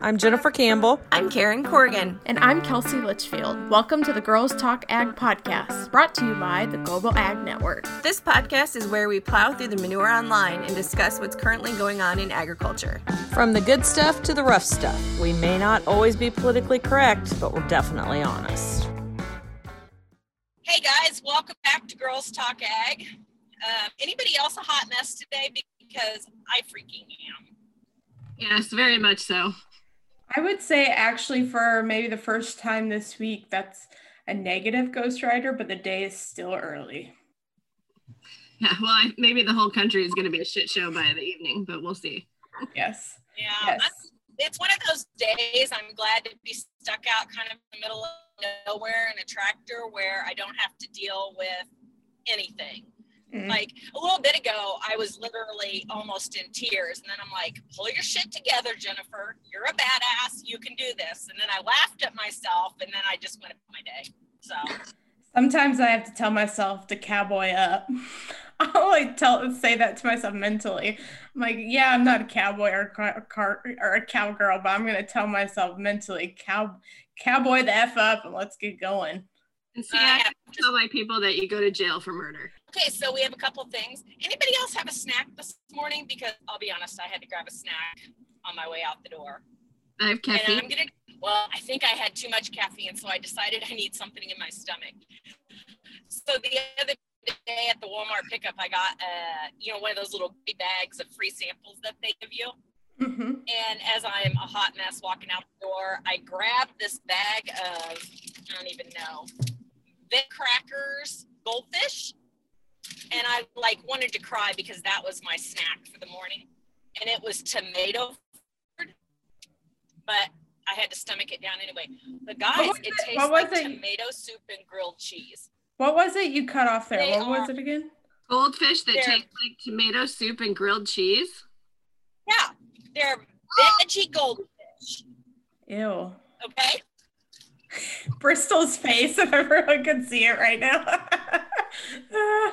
I'm Jennifer Campbell. I'm Karen Corrigan. And I'm Kelsey Litchfield. Welcome to the Girls Talk Ag podcast, brought to you by the Global Ag Network. This podcast is where we plow through the manure online and discuss what's currently going on in agriculture. From the good stuff to the rough stuff. We may not always be politically correct, but we're definitely honest. Hey guys, welcome back to Girls Talk Ag. Um, anybody else a hot mess today? Because I freaking am. Yes, very much so. I would say actually for maybe the first time this week, that's a negative Ghost Rider, but the day is still early. Yeah, well, I, maybe the whole country is going to be a shit show by the evening, but we'll see. Yes. Yeah. Yes. It's one of those days I'm glad to be stuck out kind of in the middle of nowhere in a tractor where I don't have to deal with anything. Mm-hmm. Like a little bit ago, I was literally almost in tears. And then I'm like, pull your shit together, Jennifer. You're a badass. You can do this. And then I laughed at myself and then I just went about my day. So sometimes I have to tell myself to cowboy up. I'll like tell say that to myself mentally. I'm like, yeah, I'm not a cowboy or a car or a cowgirl, but I'm gonna tell myself mentally, cow cowboy the f up and let's get going. And see, I have to tell my people that you go to jail for murder. Okay, so we have a couple things. Anybody else have a snack this morning? Because I'll be honest, I had to grab a snack on my way out the door. I have caffeine. And I'm gonna. Well, I think I had too much caffeine, so I decided I need something in my stomach. So the other day at the Walmart pickup, I got uh, you know, one of those little bags of free samples that they give you. Mm-hmm. And as I'm a hot mess walking out the door, I grabbed this bag of I don't even know Vic crackers, goldfish, and I like wanted to cry because that was my snack for the morning, and it was tomato, but I had to stomach it down anyway. But guys, it, it tastes like it? tomato soup and grilled cheese. What was it you cut off there? They what are, was it again? Goldfish that taste like tomato soup and grilled cheese. Yeah, they're veggie goldfish. Ew. Okay. Bristol's face, if everyone can see it right now.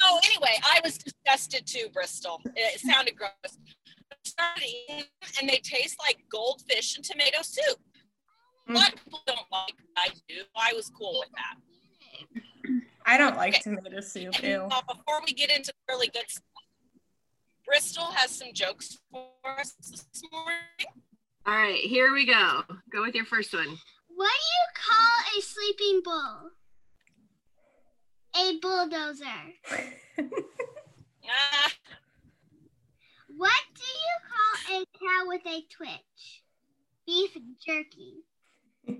so anyway, I was disgusted too, Bristol. It sounded gross. Started eating, and they taste like goldfish and tomato soup. A lot of people don't like I do. I was cool with that. I don't like okay. tomato soup. And, uh, before we get into really good stuff, Bristol has some jokes for us this morning. All right, here we go. Go with your first one. What do you call a sleeping bull? A bulldozer. ah. What do you call a cow with a twitch? Beef jerky. so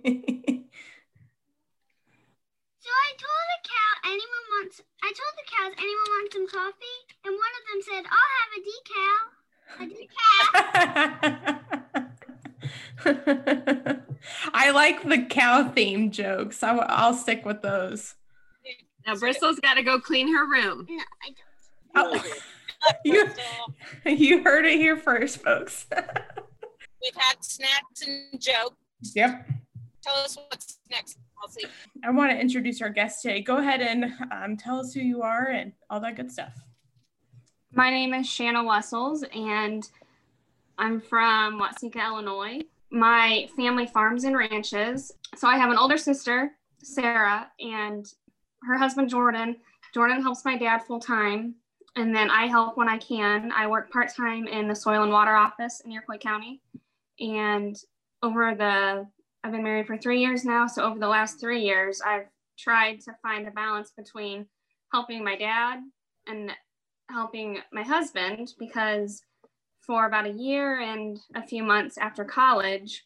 I told the cow anyone wants I told the cows anyone wants some coffee and one of them said I'll have a decal. A decal. I like the cow theme jokes. I, will stick with those. Now Bristol's got to go clean her room. No, I don't. Oh. you, you heard it here first, folks. We've had snacks and jokes. Yep. Tell us what's next, Kelsey. I want to introduce our guest today. Go ahead and um, tell us who you are and all that good stuff. My name is Shanna Wessels, and I'm from Watseka, Illinois my family farms and ranches. So I have an older sister, Sarah, and her husband, Jordan. Jordan helps my dad full time. And then I help when I can. I work part time in the soil and water office in Iroquois County. And over the, I've been married for three years now. So over the last three years, I've tried to find a balance between helping my dad and helping my husband because for about a year and a few months after college,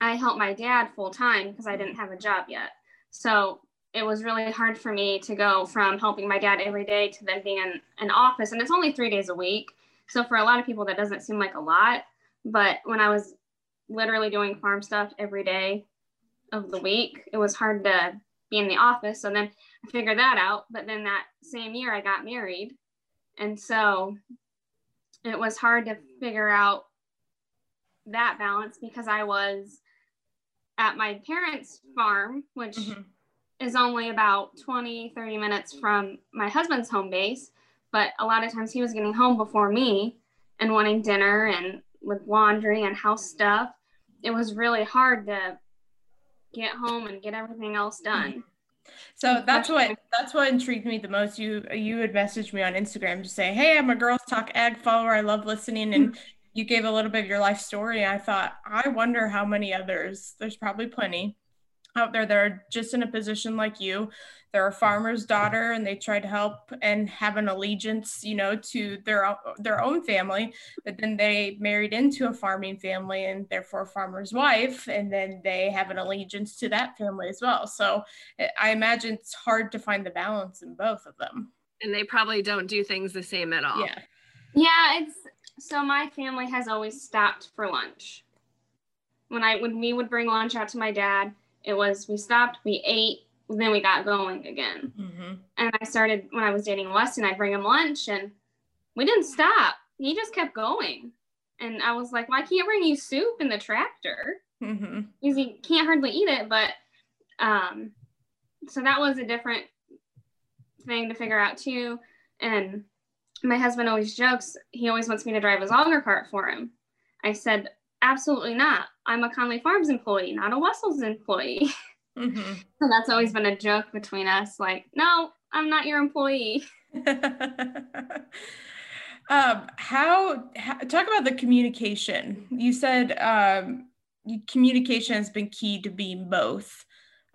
I helped my dad full time because I didn't have a job yet. So it was really hard for me to go from helping my dad every day to then being in an office. And it's only three days a week. So for a lot of people, that doesn't seem like a lot. But when I was literally doing farm stuff every day of the week, it was hard to be in the office. So then I figured that out. But then that same year, I got married. And so it was hard to figure out that balance because I was at my parents' farm, which mm-hmm. Is only about 20, 30 minutes from my husband's home base. But a lot of times he was getting home before me and wanting dinner and with laundry and house stuff. It was really hard to get home and get everything else mm-hmm. done. So that's what that's what intrigued me the most. You you had messaged me on Instagram to say, "Hey, I'm a Girls Talk Ag follower. I love listening." And mm-hmm. you gave a little bit of your life story. I thought, I wonder how many others. There's probably plenty out there that are just in a position like you. They're a farmer's daughter and they try to help and have an allegiance you know to their their own family but then they married into a farming family and therefore a farmer's wife and then they have an allegiance to that family as well. So eh, i imagine it's hard to find the balance in both of them. And they probably don't do things the same at all. Yeah. Yeah it's so my family has always stopped for lunch. When i when we would bring lunch out to my dad it was we stopped we ate then we got going again. Mm-hmm. And I started when I was dating Weston, I'd bring him lunch and we didn't stop. He just kept going. And I was like, well, I can't bring you soup in the tractor mm-hmm. because he can't hardly eat it. But um, so that was a different thing to figure out too. And my husband always jokes, he always wants me to drive his auger cart for him. I said, absolutely not. I'm a Conley Farms employee, not a Wessels employee. Mm-hmm. So that's always been a joke between us. Like, no, I'm not your employee. um, how, how, talk about the communication? You said um, communication has been key to being both.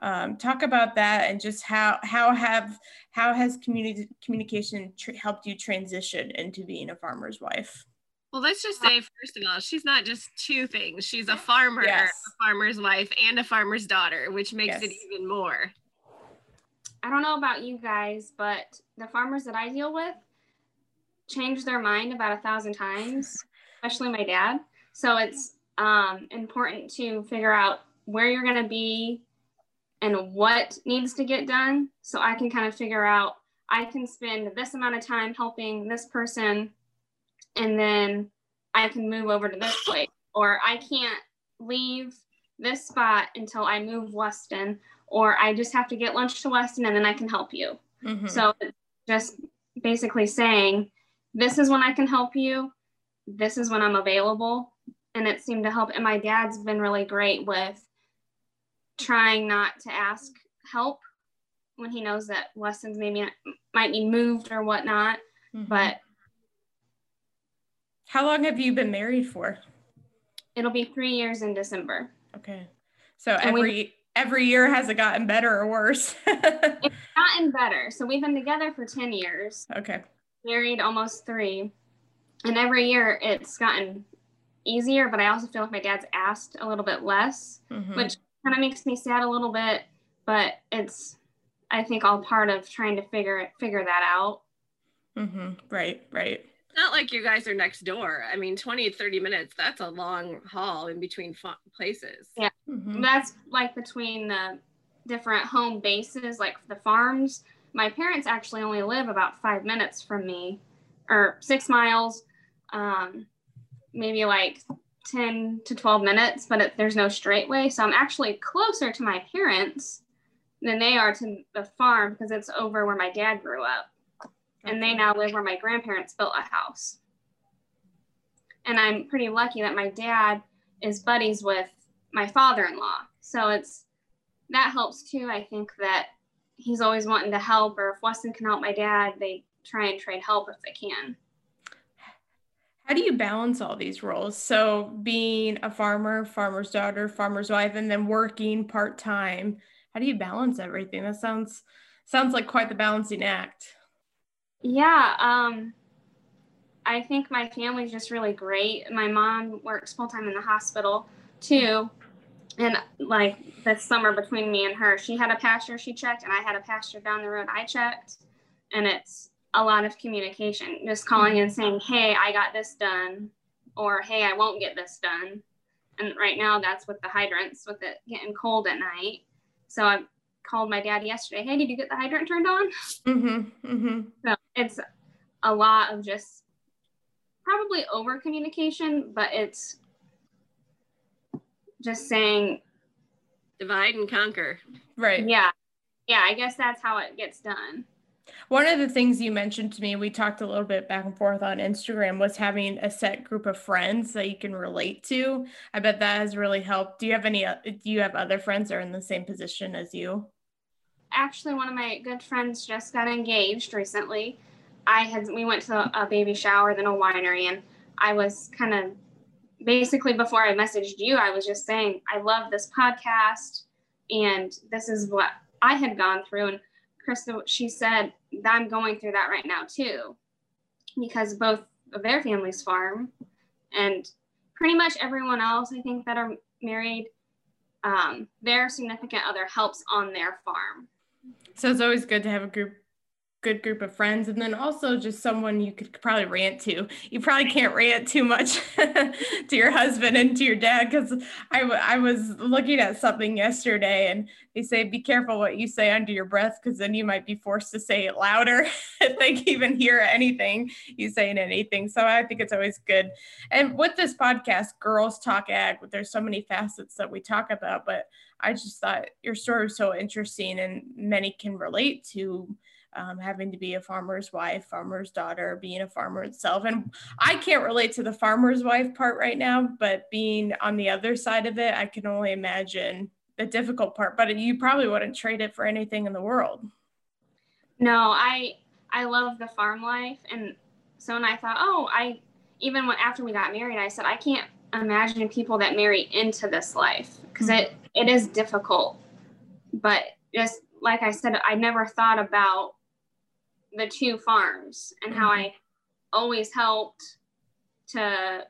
Um, talk about that and just how how have how has community communication tr- helped you transition into being a farmer's wife? Well, let's just say, first of all, she's not just two things. She's a farmer, yes. a farmer's wife, and a farmer's daughter, which makes yes. it even more. I don't know about you guys, but the farmers that I deal with change their mind about a thousand times, especially my dad. So it's um, important to figure out where you're going to be and what needs to get done. So I can kind of figure out I can spend this amount of time helping this person and then I can move over to this place, or I can't leave this spot until I move Weston, or I just have to get lunch to Weston and then I can help you. Mm-hmm. So just basically saying, this is when I can help you, this is when I'm available. And it seemed to help. And my dad's been really great with trying not to ask help when he knows that Weston's maybe might be moved or whatnot. Mm-hmm. But how long have you been married for? It'll be three years in December. Okay. So and every we, every year has it gotten better or worse? it's gotten better. So we've been together for 10 years. Okay. Married almost three. And every year it's gotten easier, but I also feel like my dad's asked a little bit less, mm-hmm. which kind of makes me sad a little bit, but it's I think all part of trying to figure it figure that out. Mm-hmm. Right, right not like you guys are next door. I mean, 20, 30 minutes, that's a long haul in between places. Yeah. Mm-hmm. That's like between the different home bases, like the farms. My parents actually only live about five minutes from me or six miles, um, maybe like 10 to 12 minutes, but it, there's no straight way. So I'm actually closer to my parents than they are to the farm because it's over where my dad grew up and they now live where my grandparents built a house. And I'm pretty lucky that my dad is buddies with my father-in-law. So it's that helps too. I think that he's always wanting to help, or if Weston can help my dad, they try and trade help if they can. How do you balance all these roles? So being a farmer, farmer's daughter, farmer's wife, and then working part time. How do you balance everything? That sounds sounds like quite the balancing act. Yeah, um, I think my family's just really great. My mom works full time in the hospital too. And like the summer between me and her, she had a pasture she checked, and I had a pasture down the road I checked. And it's a lot of communication, just calling and saying, Hey, I got this done, or Hey, I won't get this done. And right now, that's with the hydrants, with it getting cold at night. So I called my dad yesterday. Hey, did you get the hydrant turned on? Mm-hmm, mm-hmm. So it's a lot of just probably over communication, but it's just saying divide and conquer. Right. Yeah. Yeah, I guess that's how it gets done. One of the things you mentioned to me, we talked a little bit back and forth on Instagram, was having a set group of friends that you can relate to. I bet that has really helped. Do you have any, do you have other friends that are in the same position as you? Actually, one of my good friends just got engaged recently. I had, we went to a baby shower, then a winery, and I was kind of basically before I messaged you, I was just saying, I love this podcast and this is what I had gone through. And Krista, she said, that I'm going through that right now too, because both of their families farm and pretty much everyone else, I think, that are married, um, their significant other helps on their farm. So it's always good to have a group good group of friends and then also just someone you could probably rant to. You probably can't rant too much to your husband and to your dad because I, w- I was looking at something yesterday and they say be careful what you say under your breath because then you might be forced to say it louder if they even hear anything you saying anything. So i think it's always good. And with this podcast girls talk ag there's so many facets that we talk about but i just thought your story was so interesting and many can relate to um, having to be a farmer's wife, farmer's daughter, being a farmer itself. And I can't relate to the farmer's wife part right now, but being on the other side of it, I can only imagine the difficult part. But you probably wouldn't trade it for anything in the world. No, I I love the farm life, and so when I thought, oh, I even when after we got married, I said I can't imagine people that marry into this life because mm-hmm. it it is difficult. But just like I said, I never thought about the two farms and how I always helped to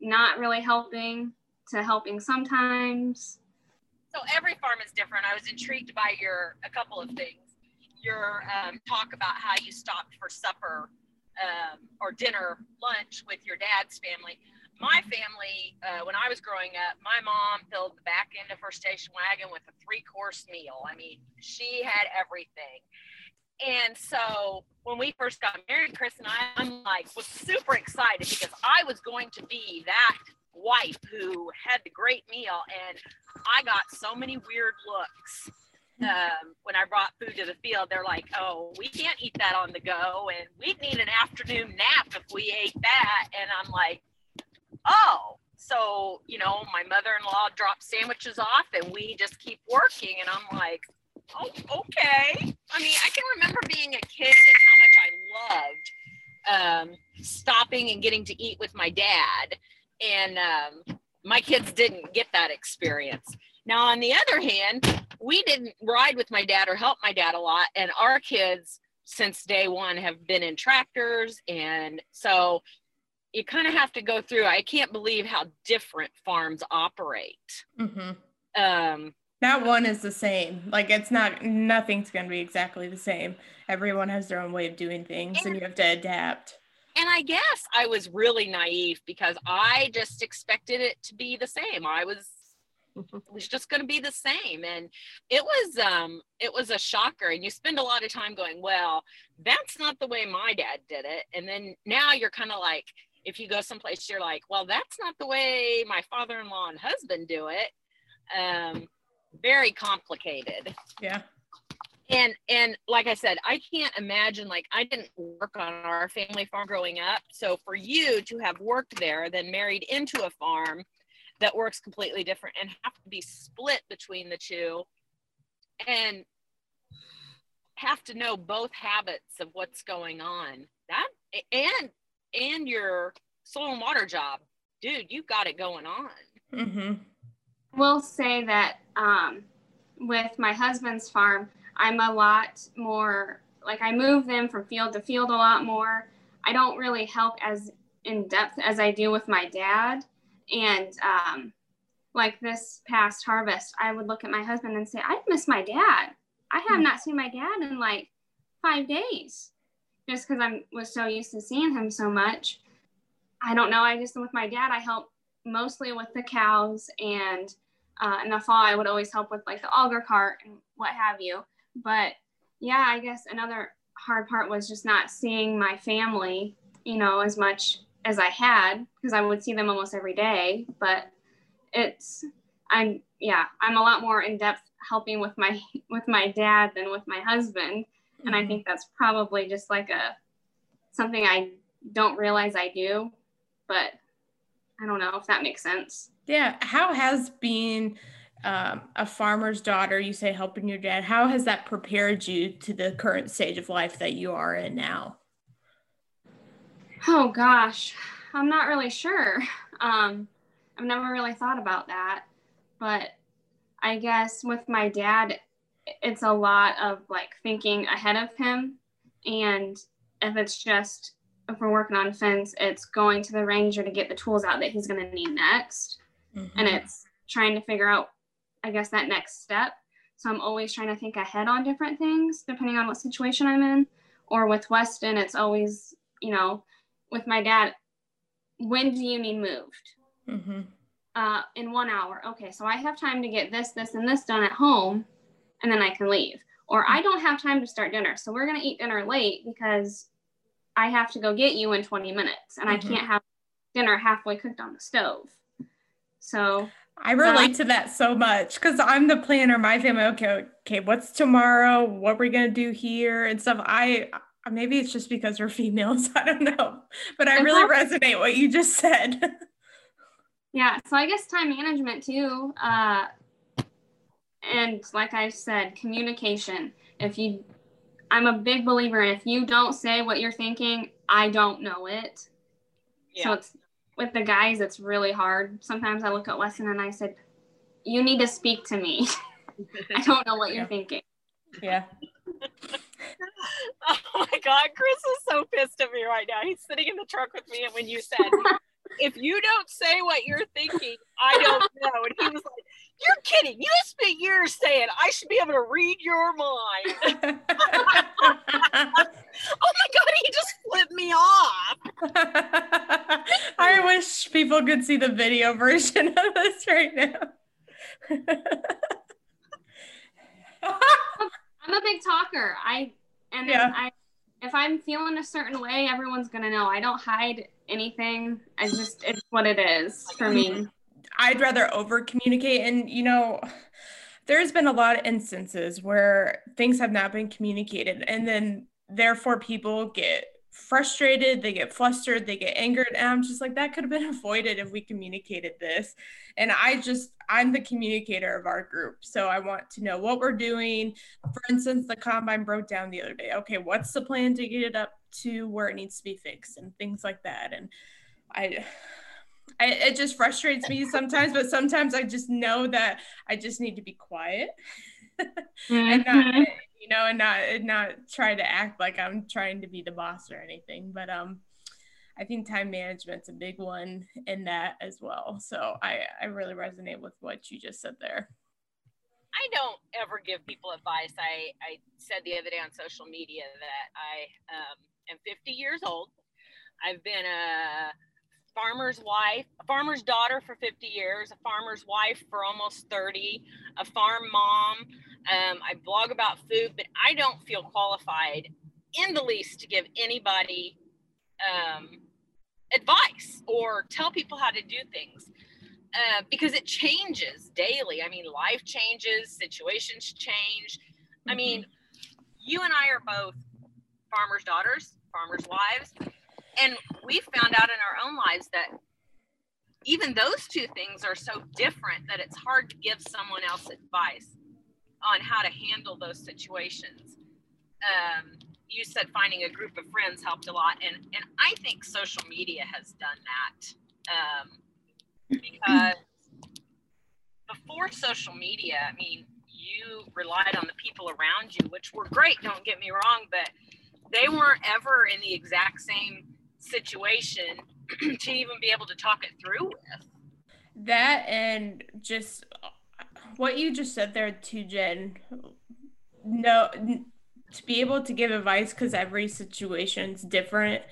not really helping to helping sometimes. So every farm is different. I was intrigued by your a couple of things. Your um, talk about how you stopped for supper um, or dinner, lunch with your dad's family. My family, uh, when I was growing up, my mom filled the back end of her station wagon with a three course meal. I mean, she had everything. And so when we first got married, Chris and I, I'm like, was super excited because I was going to be that wife who had the great meal. And I got so many weird looks um, when I brought food to the field. They're like, oh, we can't eat that on the go. And we'd need an afternoon nap if we ate that. And I'm like, oh. So, you know, my mother in law dropped sandwiches off and we just keep working. And I'm like, oh, okay. I mean, I can remember being a kid and how much I loved um, stopping and getting to eat with my dad. And um, my kids didn't get that experience. Now, on the other hand, we didn't ride with my dad or help my dad a lot. And our kids, since day one, have been in tractors. And so you kind of have to go through. I can't believe how different farms operate. Mm-hmm. Um, not one is the same. Like it's not nothing's going to be exactly the same. Everyone has their own way of doing things and, and you have to adapt. And I guess I was really naive because I just expected it to be the same. I was it was just going to be the same and it was um it was a shocker and you spend a lot of time going well that's not the way my dad did it and then now you're kind of like if you go someplace you're like well that's not the way my father-in-law and husband do it um very complicated. Yeah. And and like I said, I can't imagine like I didn't work on our family farm growing up. So for you to have worked there, then married into a farm that works completely different and have to be split between the two and have to know both habits of what's going on. That and and your soil and water job, dude, you've got it going on. Mm-hmm will say that um, with my husband's farm, I'm a lot more like I move them from field to field a lot more. I don't really help as in depth as I do with my dad. And um, like this past harvest, I would look at my husband and say, I miss my dad. I have hmm. not seen my dad in like five days just because I was so used to seeing him so much. I don't know. I just, with my dad, I help mostly with the cows and uh, in the fall i would always help with like the auger cart and what have you. But yeah i guess another hard part was just not seeing my family you know as much as i had because i would see them almost every day. But it's i'm yeah i'm a lot more in depth helping with my with my dad than with my husband. And I think that's probably just like a something I don't realize I do, but I don't know if that makes sense. Yeah. How has being um, a farmer's daughter, you say helping your dad, how has that prepared you to the current stage of life that you are in now? Oh gosh, I'm not really sure. Um, I've never really thought about that, but I guess with my dad, it's a lot of like thinking ahead of him. And if it's just, if we're working on a fence, it's going to the ranger to get the tools out that he's going to need next. Mm-hmm. And it's trying to figure out, I guess, that next step. So I'm always trying to think ahead on different things depending on what situation I'm in. Or with Weston, it's always, you know, with my dad, when do you need moved? Mm-hmm. Uh, in one hour. Okay, so I have time to get this, this, and this done at home, and then I can leave. Or I don't have time to start dinner, so we're gonna eat dinner late because I have to go get you in 20 minutes, and mm-hmm. I can't have dinner halfway cooked on the stove. So I relate uh, to that so much because I'm the planner. My family, okay, okay, what's tomorrow? What we're gonna do here and stuff. I maybe it's just because we're females. I don't know, but I really resonate what you just said. Yeah, so I guess time management too. Uh, and like I said, communication. If you, I'm a big believer. If you don't say what you're thinking, I don't know it. Yeah. So it's with the guys, it's really hard. Sometimes I look at Weston and I said, "You need to speak to me. I don't know what you're thinking." Yeah. oh my God, Chris is so pissed at me right now. He's sitting in the truck with me, and when you said if you don't say what you're thinking, I don't know. And he was like, You're kidding. You spent years saying I should be able to read your mind. oh my God, he just flipped me off. I wish people could see the video version of this right now. I'm a big talker. I and yeah. I if I'm feeling a certain way, everyone's gonna know. I don't hide anything. I just it's what it is for me. I'd rather over communicate and you know there's been a lot of instances where things have not been communicated and then therefore people get frustrated, they get flustered, they get angered. And I'm just like, that could have been avoided if we communicated this. And I just, I'm the communicator of our group. So I want to know what we're doing. For instance, the combine broke down the other day. Okay, what's the plan to get it up to where it needs to be fixed and things like that. And I, I it just frustrates me sometimes, but sometimes I just know that I just need to be quiet. mm-hmm. and not mm-hmm you know, and not and not try to act like I'm trying to be the boss or anything. But um, I think time management's a big one in that as well. So I I really resonate with what you just said there. I don't ever give people advice. I I said the other day on social media that I um, am 50 years old. I've been a farmer's wife, a farmer's daughter for 50 years, a farmer's wife for almost 30, a farm mom. Um, I blog about food, but I don't feel qualified in the least to give anybody um, advice or tell people how to do things uh, because it changes daily. I mean, life changes, situations change. Mm-hmm. I mean, you and I are both farmers' daughters, farmers' wives, and we found out in our own lives that even those two things are so different that it's hard to give someone else advice on how to handle those situations. Um, you said finding a group of friends helped a lot, and and I think social media has done that um, because before social media, I mean, you relied on the people around you, which were great. Don't get me wrong, but they weren't ever in the exact same situation to even be able to talk it through with. That and just what you just said there to Jen, no, to be able to give advice because every situation's different.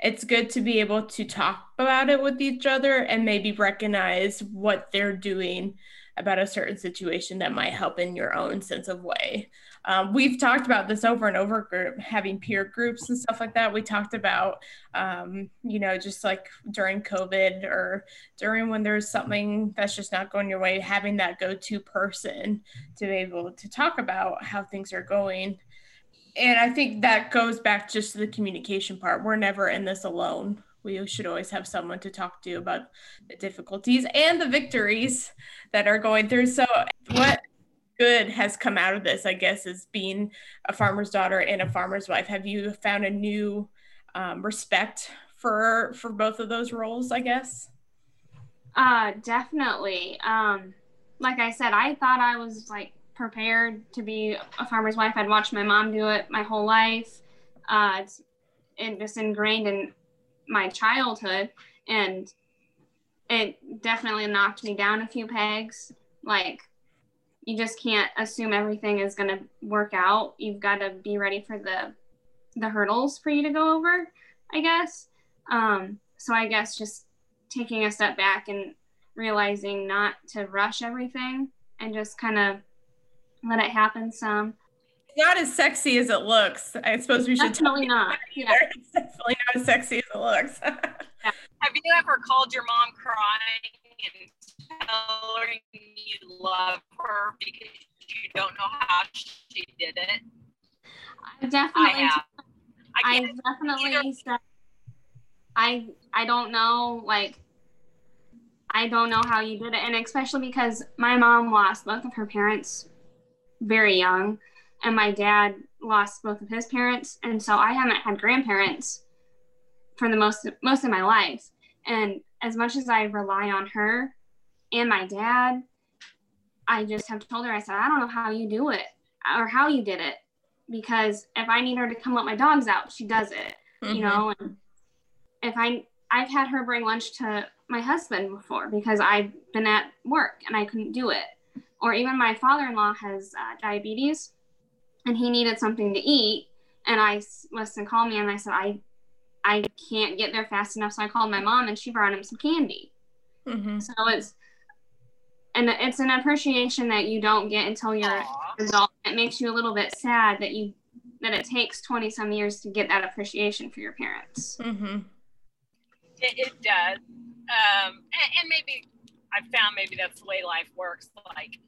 It's good to be able to talk about it with each other and maybe recognize what they're doing about a certain situation that might help in your own sense of way. Um, we've talked about this over and over, group, having peer groups and stuff like that. We talked about, um, you know, just like during COVID or during when there's something that's just not going your way, having that go to person to be able to talk about how things are going. and I think that goes back just to the communication part. We're never in this alone. We should always have someone to talk to about the difficulties and the victories that are going through. So, what good has come out of this, I guess, is being a farmer's daughter and a farmer's wife. Have you found a new um, respect for for both of those roles? I guess. Uh, definitely. Um, like I said, I thought I was like prepared to be a farmer's wife. I'd watched my mom do it my whole life. Uh, it's it just ingrained in my childhood, and it definitely knocked me down a few pegs. Like you just can't assume everything is going to work out. You've got to be ready for the the hurdles for you to go over, I guess. Um, so I guess just taking a step back and realizing not to rush everything and just kind of let it happen some. not as sexy as it looks. I suppose we should definitely not. Yeah. It's definitely not as sexy as it looks. yeah. Have you ever called your mom crying and telling you love her because you don't know how she did it? I definitely. I. I, I definitely either. said. I I don't know like I don't know how you did it. And especially because my mom lost both of her parents very young, and my dad lost both of his parents. And so I haven't had grandparents for the most most of my life. And as much as I rely on her and my dad, I just have told her, I said, I don't know how you do it or how you did it. Because if I need her to come let my dogs out, she does it. Mm-hmm. You know, and if I I've had her bring lunch to my husband before because I've been at work and I couldn't do it. Or even my father in law has uh, diabetes and he needed something to eat. And I listened, called me and I said, I, I can't get there fast enough. So I called my mom and she brought him some candy. Mm-hmm. So it's, and it's an appreciation that you don't get until you're an adult. It makes you a little bit sad that you that it takes 20 some years to get that appreciation for your parents. Mm-hmm. It, it does um, and, and maybe I've found maybe that's the way life works. Like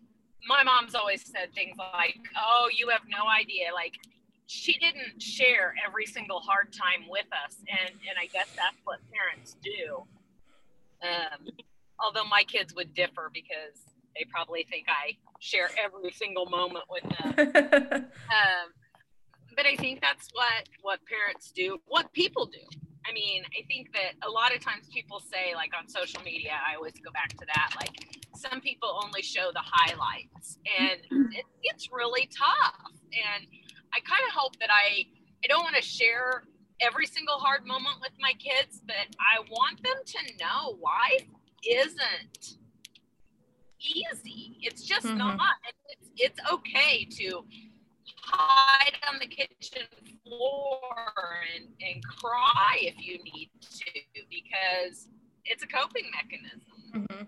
my mom's always said things like, "Oh, you have no idea." Like she didn't share every single hard time with us, and and I guess that's what parents do. Um, although my kids would differ because they probably think I share every single moment with them. um, but I think that's what what parents do, what people do. I mean, I think that a lot of times people say, like on social media, I always go back to that. Like, some people only show the highlights, and mm-hmm. it, it's really tough. And I kind of hope that I, I don't want to share every single hard moment with my kids, but I want them to know life isn't easy. It's just mm-hmm. not. It's, it's okay to hide on the kitchen floor and, and cry if you need to because it's a coping mechanism. Mm-hmm.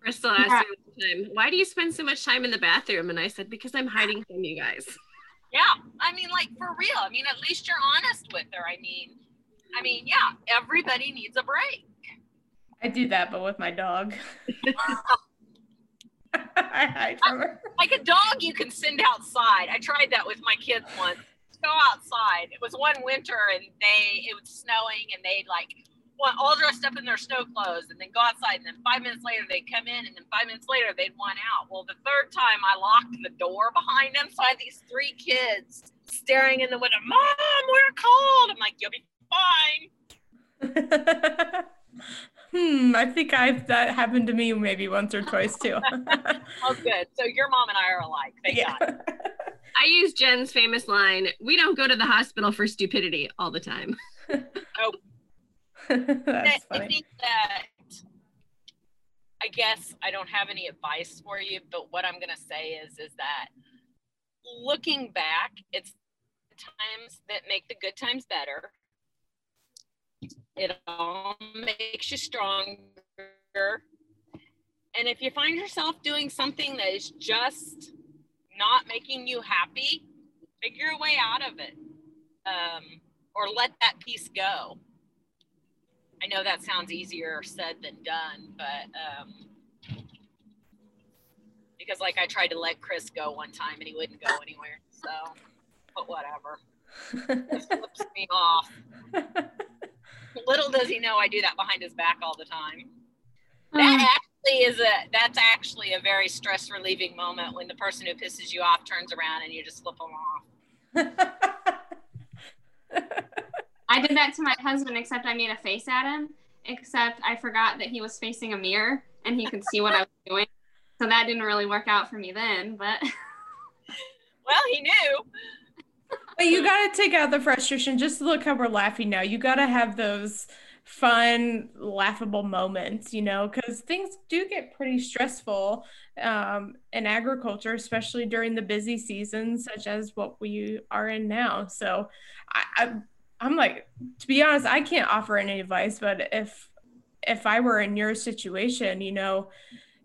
Crystal asked yeah. me time, why do you spend so much time in the bathroom? And I said, because I'm hiding from you guys. Yeah. I mean, like for real. I mean, at least you're honest with her. I mean, I mean, yeah, everybody needs a break. I do that, but with my dog. I hide from her. Like a dog you can send outside. I tried that with my kids once. Go outside. It was one winter and they it was snowing and they'd like want all dressed up in their snow clothes and then go outside and then five minutes later they'd come in and then five minutes later they'd want out. Well the third time I locked the door behind them. So I had these three kids staring in the window, Mom, we're cold. I'm like, You'll be fine. Hmm, I think I've that happened to me maybe once or twice too. oh, good. So your mom and I are alike. Thank yeah. God. I use Jen's famous line: "We don't go to the hospital for stupidity all the time." oh, that's funny. I think that I guess I don't have any advice for you, but what I'm going to say is is that looking back, it's the times that make the good times better it all makes you stronger. And if you find yourself doing something that is just not making you happy, figure a way out of it um, or let that piece go. I know that sounds easier said than done, but um, because like I tried to let Chris go one time and he wouldn't go anywhere. So but whatever. It flips me off. Little does he know I do that behind his back all the time. Hmm. That actually is a that's actually a very stress relieving moment when the person who pisses you off turns around and you just flip them off. I did that to my husband, except I made a face at him, except I forgot that he was facing a mirror and he could see what I was doing. So that didn't really work out for me then, but well, he knew. But you got to take out the frustration. Just look how we're laughing now. You got to have those fun, laughable moments, you know, because things do get pretty stressful um, in agriculture, especially during the busy seasons, such as what we are in now. So I, I I'm like, to be honest, I can't offer any advice, but if if I were in your situation, you know,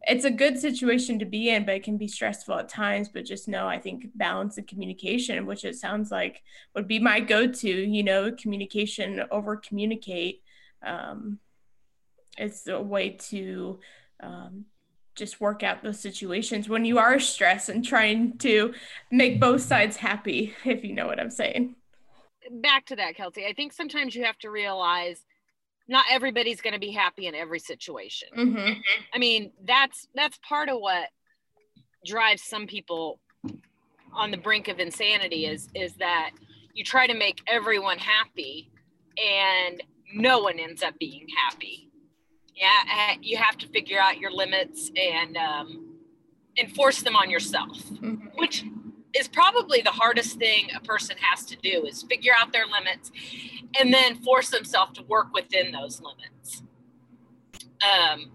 it's a good situation to be in, but it can be stressful at times. But just know, I think balance and communication, which it sounds like would be my go-to. You know, communication over communicate. Um, it's a way to um, just work out those situations when you are stressed and trying to make both sides happy, if you know what I'm saying. Back to that, Kelsey. I think sometimes you have to realize not everybody's going to be happy in every situation. Mm-hmm. I mean, that's that's part of what drives some people on the brink of insanity is is that you try to make everyone happy and no one ends up being happy. Yeah, eh, you have to figure out your limits and um, enforce them on yourself, Mm-hmm. which is probably the hardest thing a person has to do is figure out their limits and then force themselves to work within those limits. Um,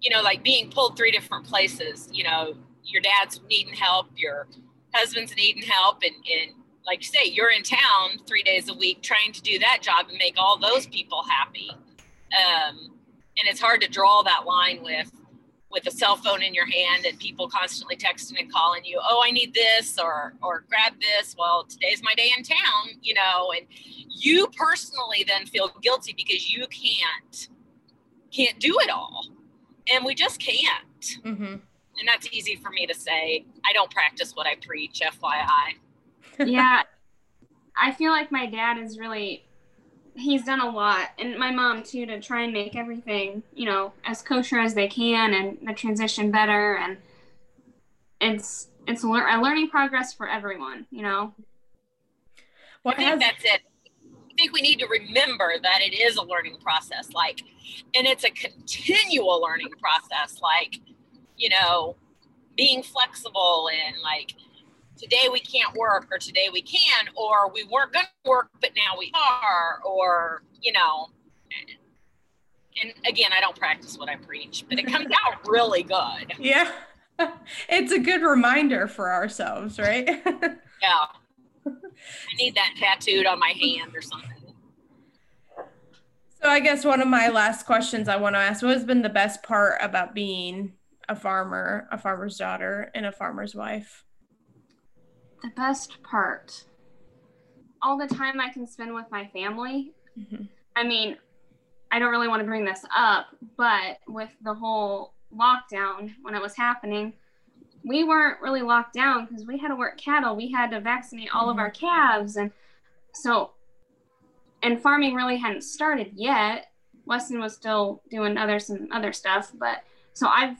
you know, like being pulled three different places, you know, your dad's needing help, your husband's needing help, and, and like you say, you're in town three days a week trying to do that job and make all those people happy. Um, and it's hard to draw that line with with a cell phone in your hand and people constantly texting and calling you, oh, I need this or or grab this. Well, today's my day in town, you know, and you personally then feel guilty because you can't can't do it all. And we just can't. Mm-hmm. And that's easy for me to say. I don't practice what I preach, FYI. yeah, I feel like my dad is really he's done a lot and my mom too to try and make everything you know as kosher as they can and the transition better and it's it's a, lear- a learning progress for everyone you know Well, I think that's it. I think we need to remember that it is a learning process, like, and it's a continual learning process, like, you know, being flexible and like, today we can't work, or today we can, or we weren't going to work, but now we are, or, you know, and again, I don't practice what I preach, but it comes out really good. Yeah. It's a good reminder for ourselves, right? Yeah. I need that tattooed on my hand or something. So I guess one of my last questions I want to ask, what has been the best part about being a farmer, a farmer's daughter, and a farmer's wife? The best part. All the time i can spend with my family. Mm-hmm. i mean i don't really want to bring this up but with the whole lockdown when it was happening we weren't really locked down because we had to work cattle. We had to vaccinate all mm-hmm. of our calves. And so and farming really hadn't started yet. Weston was still doing other some other stuff but so i've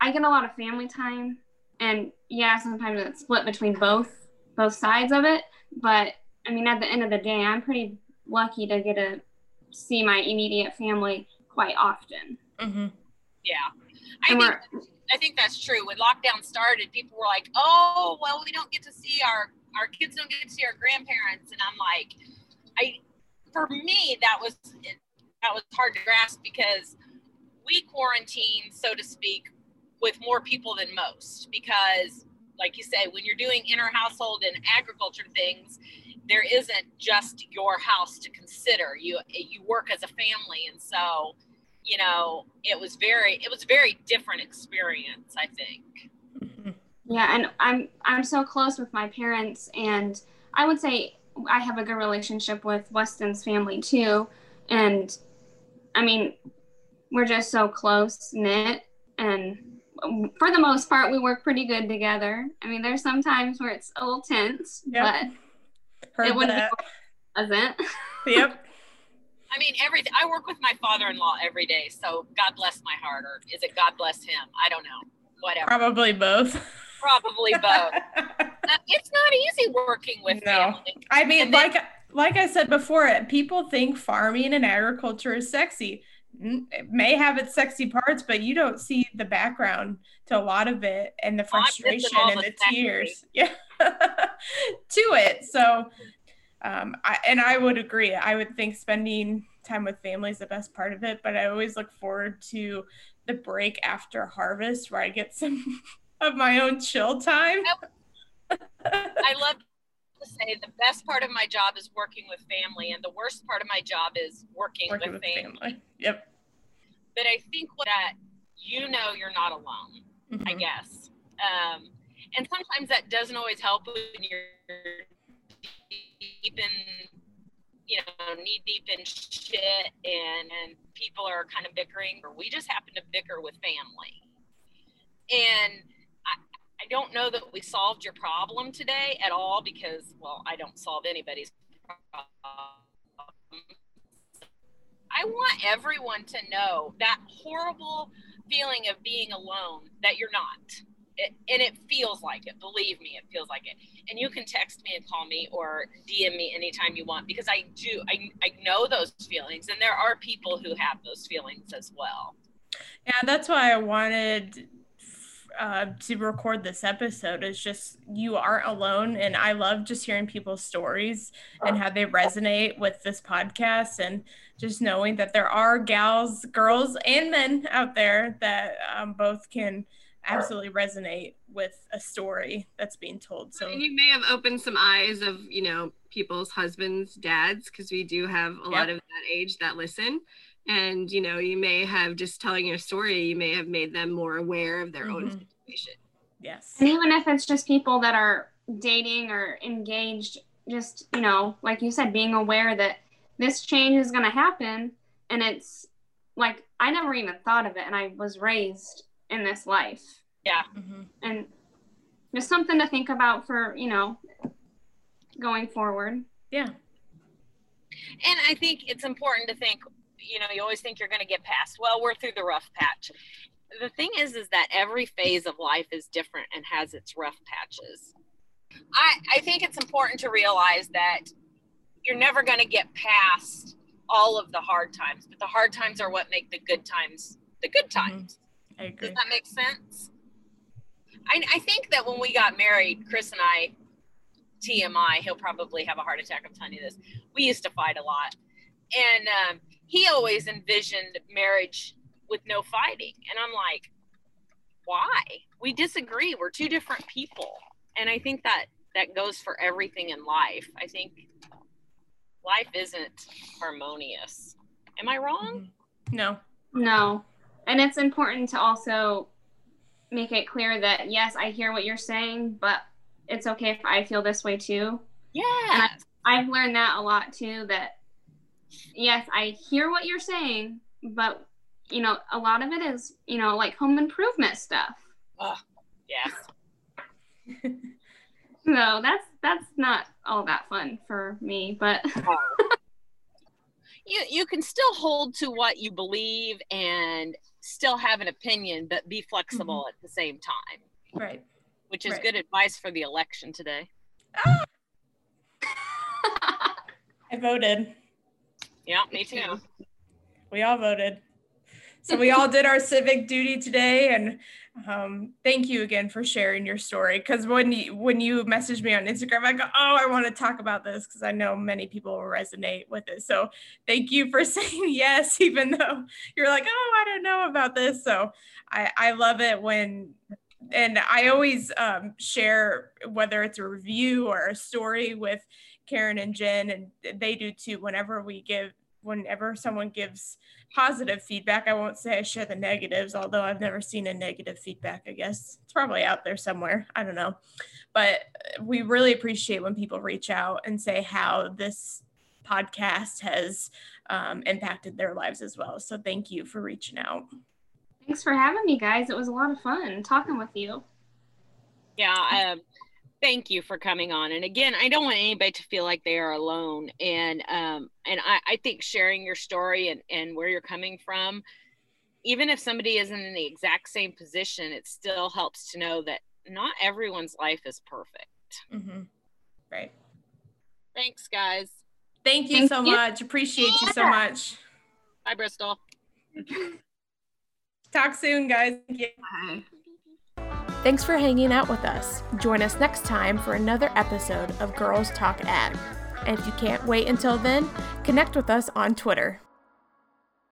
i get a lot of family time and yeah sometimes it's split between both both sides of it. But i mean at the end of the day i'm pretty lucky to get to see my immediate family quite often. Mm-hmm. yeah. I think i think that's true. When lockdown started people were like oh well we don't get to see our our kids don't get to see our grandparents. And i'm like i for me that was that was hard to grasp because we quarantined so to speak with more people than most because like you say when you're doing inner household and agriculture things there isn't just your house to consider. You you work as a family. And so you know it was very it was a very different experience i think. Yeah and i'm i'm so close with my parents. And i would say i have a good relationship with weston's family too. And i mean we're just so close knit and for the most part, we work pretty good together. I mean, there's some times where it's a little tense, Yep. but Heard it wouldn't that. be pleasant. Yep. I mean, everything. I work with my father-in-law every day, so God bless my heart, or is it God bless him? I don't know. Whatever. Probably both. Probably both. Uh, it's not easy working with No. family. I mean, And then- like like I said before, people think farming and agriculture is sexy. It may have its sexy parts, but you don't see the background to a lot of it and the Oh, frustration and the the tears. Yeah. to it. So um I, and I would agree. I would think spending time with family is the best part of it, but I always look forward to the break after harvest where I get some of my own chill time. I love to say the best part of my job is working with family, and the worst part of my job is working, working with, with family. family. Yep. But I think that you know you're not alone. I Mhm. guess. Um, and sometimes that doesn't always help when you're deep in, you know, knee deep in shit and, and people are kind of bickering, or we just happen to bicker with family. Don't know that we solved your problem today at all because, well, I don't solve anybody's problem. I want everyone to know that horrible feeling of being alone that you're not. It, and it feels like it. Believe me, it feels like it. And you can text me and call me or DM me anytime you want because I do. I, I know those feelings, and there are people who have those feelings as well. Yeah, that's why I wanted uh, to record this episode. Is just you aren't alone, and I love just hearing people's stories and how they resonate with this podcast, and just knowing that there are gals, girls, and men out there that um, both can absolutely resonate with a story that's being told. So And you may have opened some eyes of, you know, people's husbands, dads, because we do have a lot of that age that listen. And, you know, you may have just telling your story, you may have made them more aware of their own Mhm. situation. yes, And even if it's just people that are dating or engaged, just, you know, like you said, being aware that this change is going to happen. And it's like, I never even thought of it. And I was raised in this life. Mhm. And just something to think about for, you know, going forward. yeah, And I think it's important to think, you know, you always think you're going to get past. Well, we're through the rough patch. The thing is, is that every phase of life is different and has its rough patches. I, I think it's important to realize that you're never going to get past all of the hard times, but the hard times are what make the good times the good mm-hmm. times. I agree. Does that make sense? I, I think that when we got married, Chris and I, TMI, he'll probably have a heart attack. I'm telling you this. We used to fight a lot. And um, he always envisioned marriage with no fighting. And I'm like, why? We disagree. We're two different people. And I think that that goes for everything in life. I think life isn't harmonious. Am I wrong? No, No. And it's important to also make it clear that, yes, I hear what you're saying, but it's okay if I feel this way too. Yeah. I've learned that a lot too that, yes, I hear what you're saying, but, you know, a lot of it is, you know, like home improvement stuff. Yes. no, that's that's not all that fun for me, but you you can still hold to what you believe and still have an opinion but be flexible mm-hmm. at the same time right. which is Right. good advice for the election today ah! I voted. Yeah me too we all voted. So we all did our civic duty today, and um, thank you again for sharing your story. Because when you when you message me on Instagram, I go, "Oh, I want to talk about this," because I know many people will resonate with it. So thank you for saying yes, even though you're like, "Oh, I don't know about this." So I I love it when. And I always um, share whether it's a review or a story with Karen and Jen, and they do too. Whenever we give, whenever someone gives positive feedback. I won't say I share the negatives, although I've never seen a negative feedback, I guess. It's probably out there somewhere. I don't know. But we really appreciate when people reach out and say how this podcast has um, impacted their lives as well. So thank you for reaching out. Thanks for having me, guys. It was a lot of fun talking with you. Yeah, um, thank you for coming on. And again, I don't want anybody to feel like they are alone. And um, and I, I think sharing your story and, and where you're coming from, even if somebody isn't in the exact same position, it still helps to know that not everyone's life is perfect. Mm-hmm. Right. Thanks, guys. Thank you Thank so you. much. Appreciate you so much. Bye, Bristol. Talk soon, guys. Thank you. Bye. Thanks for hanging out with us. Join us next time for another episode of Girls Talk Ag. And if you can't wait until then, connect with us on Twitter.